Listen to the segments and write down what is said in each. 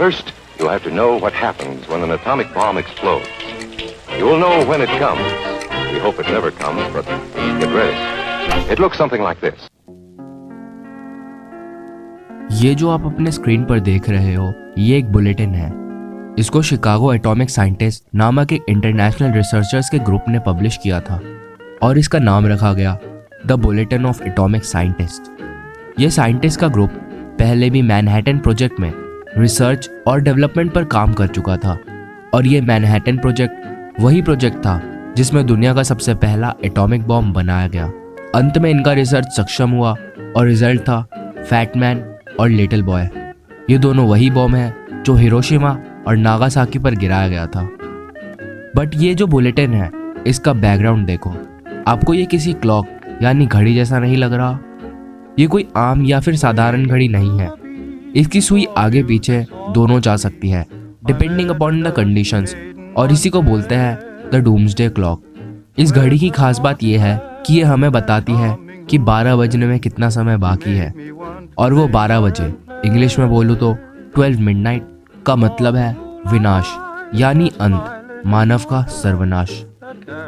First, you'll have to know what happens when an atomic bomb explodes. You will know when it comes. We hope it never comes, but get ready. It looks something like this. ये जो आप अपने screen पर देख रहे हो ये एक बुलेटिन है इसको शिकागो एटॉमिक साइंटिस्ट नामक एक इंटरनेशनल रिसर्चर्स के ग्रुप ने पब्लिश किया था और इसका नाम रखा गया the bulletin of atomic scientist ये साइंटिस्ट का ग्रुप पहले भी मैनहैटन प्रोजेक्ट में रिसर्च और डेवलपमेंट पर काम कर चुका था। और ये मैनहैटन प्रोजेक्ट वही प्रोजेक्ट था जिसमें दुनिया का सबसे पहला एटॉमिक बॉम्ब बनाया गया। अंत में इनका रिसर्च सक्षम हुआ और रिज़ल्ट था फैटमैन और लिटिल बॉय ये दोनों वही बॉम्ब है जो हिरोशिमा और नागासाकी पर गिराया गया था। बट ये जो बुलेटिन है, इसका बैकग्राउंड देखो। आपको ये किसी क्लॉक यानी घड़ी जैसा नहीं लग रहा? ये कोई आम या फिर साधारण घड़ी नहीं है। इसकी सुई आगे पीछे दोनों जा सकती है डिपेंडिंग अपॉन द कंडीशंस और इसी को बोलते हैं द डूम्सडे क्लॉक इस घड़ी की खास बात यह है कि ये हमें बताती है कि 12 बजने में कितना समय बाकी है। और वो 12 बजे, इंग्लिश में बोलूँ तो 12 मिडनाइट का मतलब है विनाश, यानी अंत, मानव का सर्वनाश।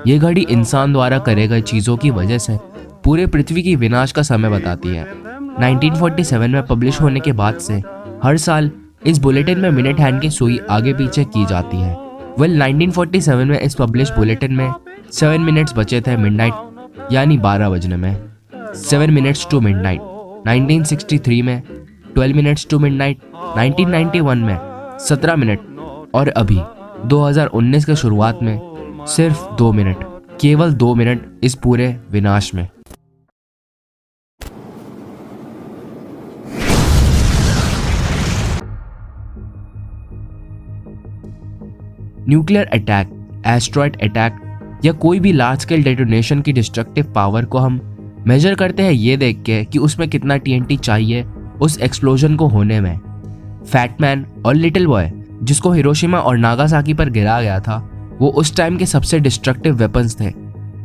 ये घड़ी इंसान द्वारा करे गए चीज़ों की वजह से पूरे पृथ्वी की विनाश का समय बताती है। 1947 में पब्लिश होने के बाद से हर साल इस बुलेटिन में मिनट हैंड की सुई आगे पीछे की जाती है। वेल well, 1947 में इस पब्लिश बुलेटिन में सेवन मिनट्स बचे थे मिडनाइट यानी 12 बजने में। सेवन मिनट्स टू मिडनाइट 1963 में 12 मिनट्स टू मिडनाइट 1991 में 17 मिनट और अभी 2019 के शुरुआत में सिर्फ़ दो मिनट केवल दो मिनट इस पूरे विनाश में। न्यूक्लियर अटैक एस्ट्रॉयड अटैक या कोई भी लार्ज स्केल डेटोनेशन की डिस्ट्रक्टिव पावर को हम मेजर करते हैं ये देख के कि उसमें कितना टीएनटी चाहिए उस एक्सप्लोजन को होने में। फैटमैन और लिटिल बॉय जिसको हिरोशिमा और नागासाकी पर गिरा गया था वो उस टाइम के सबसे डिस्ट्रक्टिव वेपन्स थे।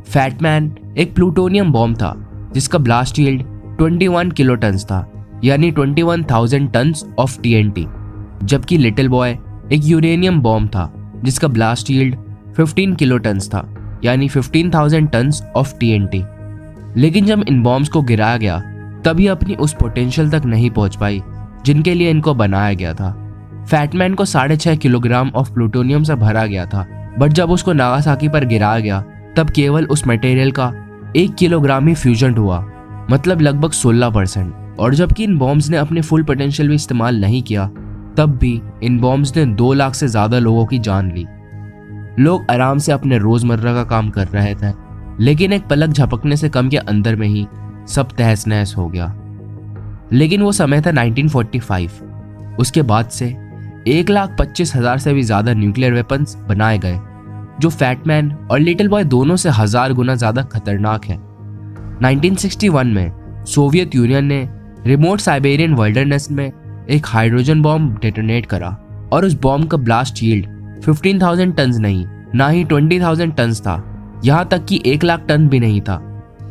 फैटमैन एक प्लूटोनियम बॉम्ब था जिसका ब्लास्ट यील्ड 21 किलो टन्स था यानी 21,000 टन्स ऑफ़ टीएनटी जबकि लिटिल बॉय एक यूरेनियम बॉम्ब था। जिसका ब्लास्ट यील्ड 15 किलो टन्स था यानी 15,000 टन्स ऑफ़ टीएनटी लेकिन जब इन बॉम्ब्स को गिराया गया तब ये अपनी उस पोटेंशियल तक नहीं पहुँच पाई जिनके लिए इनको बनाया गया था। फैटमैन को साढ़े छह किलोग्राम ऑफ़ प्लूटोनियम से भरा गया था बट जब उसको नागासाकी पर गिराया गया तब केवल उस मटेरियल का एक किलोग्राम ही फ्यूजन हुआ मतलब लगभग 16 परसेंट और जबकि इन बॉम्ब्स ने अपने फुल पोटेंशियल भी इस्तेमाल नहीं किया तब भी इन बॉम्ब्स ने दो लाख से ज़्यादा लोगों की जान ली। लोग आराम से अपने रोज़मर्रा का काम कर रहे थे, लेकिन एक पलक झपकने से कम के अंदर में ही सब तहस नहस हो गया। लेकिन वो समय था 1945 उसके बाद से एक लाख पच्चीस हज़ार से भी ज़्यादा न्यूक्लियर वेपन्स बनाए गए, जो फैटमैन और लिटिल बॉय दोनों से हज़ार गुना ज़्यादा खतरनाक है। 1961 में सोवियत यूनियन ने रिमोट साइबेरियन वर्ल्डरनेस में एक हाइड्रोजन बॉम्ब डेटोनेट करा और उस बॉम्ब का ब्लास्ट यील्ड 15,000 टन नहीं ना ही 20,000 टन था। यहाँ तक कि एक लाख टन भी नहीं था।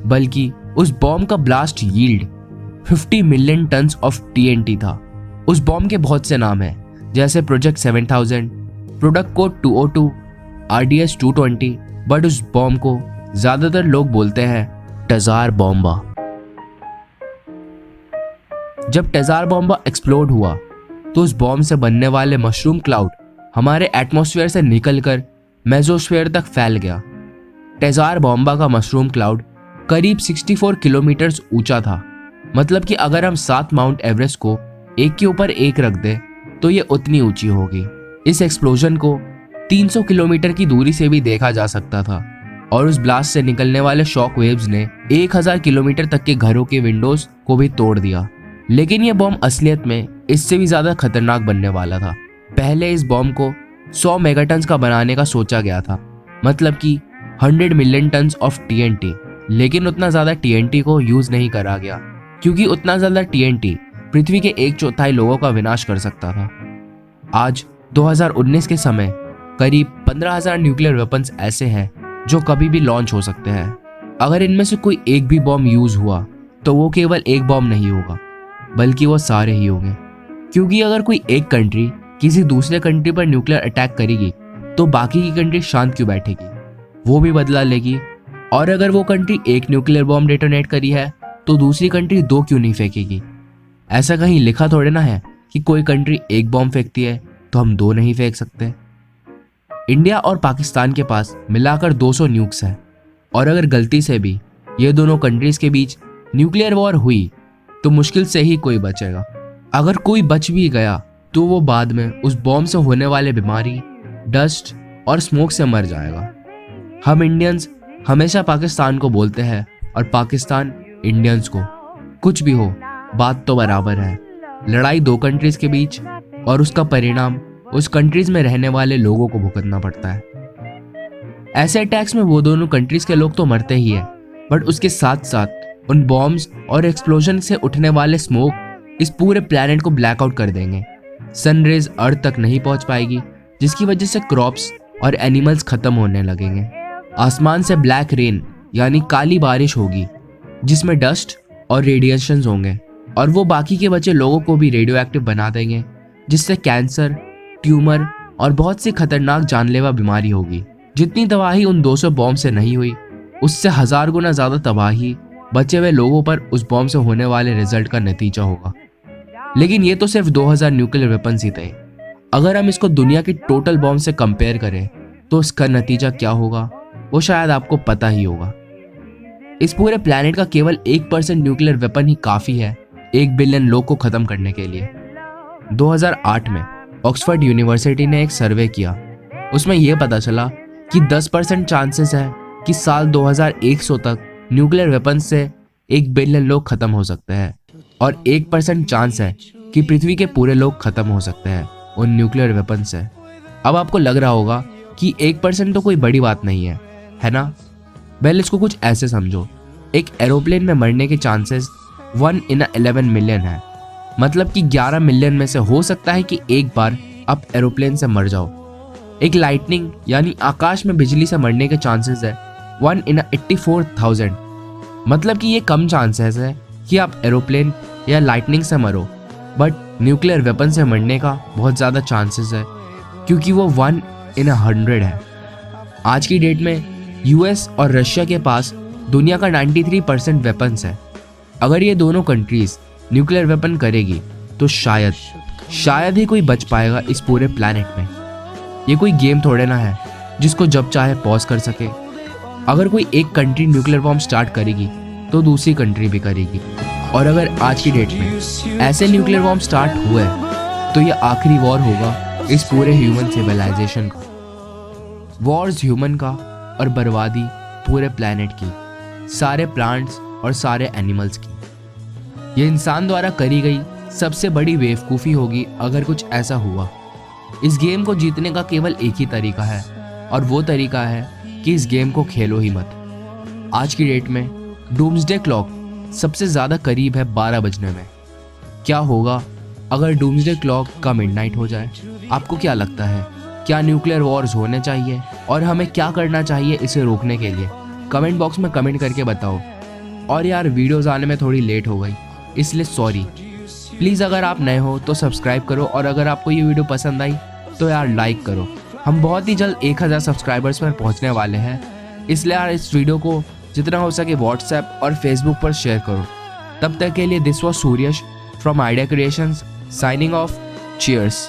बल्कि उस बॉम्ब का blast yield 50 million ton of TNT था। उस बॉम्ब के बहुत से नाम हैं जैसे project 7000, product code 202, RDS 220, but उस बॉम्ब को ज़्यादातर लोग बोलते हैं टजार बॉम्बा जब टेजार बॉम्बा एक्सप्लोड हुआ तो उस बॉम्ब से बनने वाले मशरूम क्लाउड हमारे एटमॉस्फेयर से निकलकर मेजोस्फेयर तक फैल गया। टेजार बॉम्बा का मशरूम क्लाउड करीब 64 किलोमीटर ऊँचा था। मतलब कि अगर हम सात माउंट एवरेस्ट को एक के ऊपर एक रख दें तो ये उतनी ऊँची होगी। इस एक्सप्लोजन को 300 किलोमीटर की दूरी से भी देखा जा सकता था। और उस ब्लास्ट से निकलने वाले शॉक वेव्स ने 1000 किलोमीटर तक के घरों के विंडोज़ को भी तोड़ दिया। लेकिन यह बॉम्ब असलियत में इससे भी ज़्यादा खतरनाक बनने वाला था। पहले इस बॉम्ब को 100 मेगाटन्स का बनाने का सोचा गया था मतलब कि 100 मिलियन टन्स ऑफ़ टीएनटी लेकिन उतना ज़्यादा टीएनटी को यूज़ नहीं करा गया क्योंकि उतना ज़्यादा टीएनटी पृथ्वी के एक चौथाई लोगों का विनाश कर सकता था। आज 2019 के समय करीब 15,000 न्यूक्लियर वेपन्स ऐसे हैं जो कभी भी लॉन्च हो सकते हैं। अगर इनमें से कोई एक भी बॉम्ब यूज़ हुआ तो वो केवल एक बॉम्ब नहीं होगा। बल्कि वो सारे ही होंगे। क्योंकि अगर कोई एक कंट्री किसी दूसरे कंट्री पर न्यूक्लियर अटैक करेगी तो बाकी की कंट्री शांत क्यों बैठेगी? वो भी बदला लेगी। और अगर वो कंट्री एक न्यूक्लियर बॉम्ब डेटोनेट करी है तो दूसरी कंट्री दो क्यों नहीं फेंकेगी? ऐसा कहीं लिखा थोड़े ना है कि कोई कंट्री एक बॉम्ब फेंकती है तो हम दो नहीं फेंक सकते। इंडिया और पाकिस्तान के पास मिलाकर 200 न्यूक्स हैं। और अगर गलती से भी ये दोनों कंट्रीज़ के बीच न्यूक्लियर वॉर हुई तो मुश्किल से ही कोई बचेगा। अगर कोई बच भी गया तो वो बाद में उस बॉम्ब से होने वाले बीमारी, डस्ट और स्मोक से मर जाएगा। हम इंडियंस हमेशा पाकिस्तान को बोलते हैं और पाकिस्तान इंडियंस को। कुछ भी हो, बात तो बराबर है। लड़ाई दो कंट्रीज़ के बीच और उसका परिणाम उस कंट्रीज़ में रहने वाले लोगों को भुगतना पड़ता है। ऐसे अटैक्स में वो दोनों कंट्रीज़ के लोग तो मरते ही है बट उसके साथ साथ उन बॉम्ब्स और एक्सप्लोजन से उठने वाले स्मोक इस पूरे प्लैनेट को ब्लैकआउट कर देंगे। सनरेज अर्थ तक नहीं पहुँच पाएगी, जिसकी वजह से क्रॉप्स और एनिमल्स खत्म होने लगेंगे। आसमान से ब्लैक रेन यानी काली बारिश होगी, जिसमें डस्ट और रेडिएशन होंगे, और वो बाकी के बचे लोगों को भी रेडियो एक्टिव बना देंगे, जिससे कैंसर ट्यूमर और बहुत सी खतरनाक जानलेवा बीमारी होगी। जितनी तबाही उन 200 बॉम्ब से नहीं हुई, उससे हज़ार गुना ज़्यादा तबाही बचे हुए लोगों पर उस बॉम्ब से होने वाले रिज़ल्ट का नतीजा होगा। लेकिन ये तो सिर्फ़ 2000 न्यूक्लियर वेपन्स ही थे। अगर हम इसको दुनिया के टोटल बॉम्ब से कंपेयर करें तो इसका नतीजा क्या होगा? वो शायद आपको पता ही होगा। इस पूरे प्लानट का केवल एक परसेंट न्यूक्लियर वेपन ही काफ़ी है, एक बिलियन लोग को खत्म करने के लिए। 2008 में ऑक्सफर्ड यूनिवर्सिटी ने एक सर्वे किया। उसमें यह पता चला कि 10 परसेंट चांसेस है कि साल 2100 तक न्यूक्लियर वेपन से एक बिलियन लोग खत्म हो सकते हैं। और एक परसेंट चांस है कि पृथ्वी के पूरे लोग खत्म हो सकते हैं उन न्यूक्लियर वेपन से। अब आपको लग रहा होगा कि एक परसेंट तो कोई बड़ी बात नहीं है है ना? वेल इसको कुछ ऐसे समझो। एक एरोप्लेन में मरने के chances one in eleven million है। मतलब कि 11 मिलियन में से हो सकता है कि एक बार आप एरोप्लेन से मर जाओ। एक लाइटनिंग यानी आकाश में बिजली से मरने के चांसेस है one in eighty four thousand. मतलब कि ये कम चांसेस है कि आप एरोप्लेन या लाइटनिंग से मरो। बट न्यूक्लियर वेपन से मरने का बहुत ज़्यादा चांसेस है, क्योंकि वो वन इन हंड्रेड है। आज की डेट में यूएस और रशिया के पास दुनिया का 93 परसेंट वेपन्स है। अगर ये दोनों कंट्रीज़ न्यूक्लियर वेपन करेगी तो शायद शायद ही कोई बच पाएगा इस पूरे प्लानट में। ये कोई गेम थोड़े ना है, जिसको जब चाहे पॉज कर सके। अगर कोई एक कंट्री न्यूक्लियर बॉम्ब स्टार्ट करेगी तो दूसरी कंट्री भी करेगी। और अगर आज की डेट में ऐसे न्यूक्लियर बॉम्ब स्टार्ट हुए तो ये आखिरी वॉर होगा इस पूरे ह्यूमन सिविलाइजेशन का। वॉर्स ह्यूमन का और बर्बादी पूरे प्लैनेट की, सारे प्लांट्स और सारे एनिमल्स की। ये इंसान द्वारा करी गई सबसे बड़ी बेवकूफ़ी होगी अगर कुछ ऐसा हुआ। इस गेम को जीतने का केवल एक ही तरीका है, और वो तरीका है कि इस गेम को खेलो ही मत। आज की डेट में डूम्सडे क्लॉक सबसे ज़्यादा करीब है 12 बजने में। क्या होगा अगर डूम्सडे क्लॉक का मिडनाइट हो जाए? आपको क्या लगता है? क्या न्यूक्लियर वॉर्स होने चाहिए? और हमें क्या करना चाहिए इसे रोकने के लिए? कमेंट बॉक्स में कमेंट करके बताओ। और यार वीडियोस आने में थोड़ी लेट हो गई, इसलिए सॉरी प्लीज़ अगर आप नए हो तो सब्सक्राइब करो और अगर आपको ये वीडियो पसंद आई तो यार लाइक करो। हम बहुत ही जल्द एक हज़ार सब्सक्राइबर्स पर पहुँचने वाले हैं। इसलिए यार इस वीडियो को जितना हो सके व्हाट्सएप और फेसबुक पर शेयर करो। तब तक के लिए this was Suryash from idea creations signing off cheers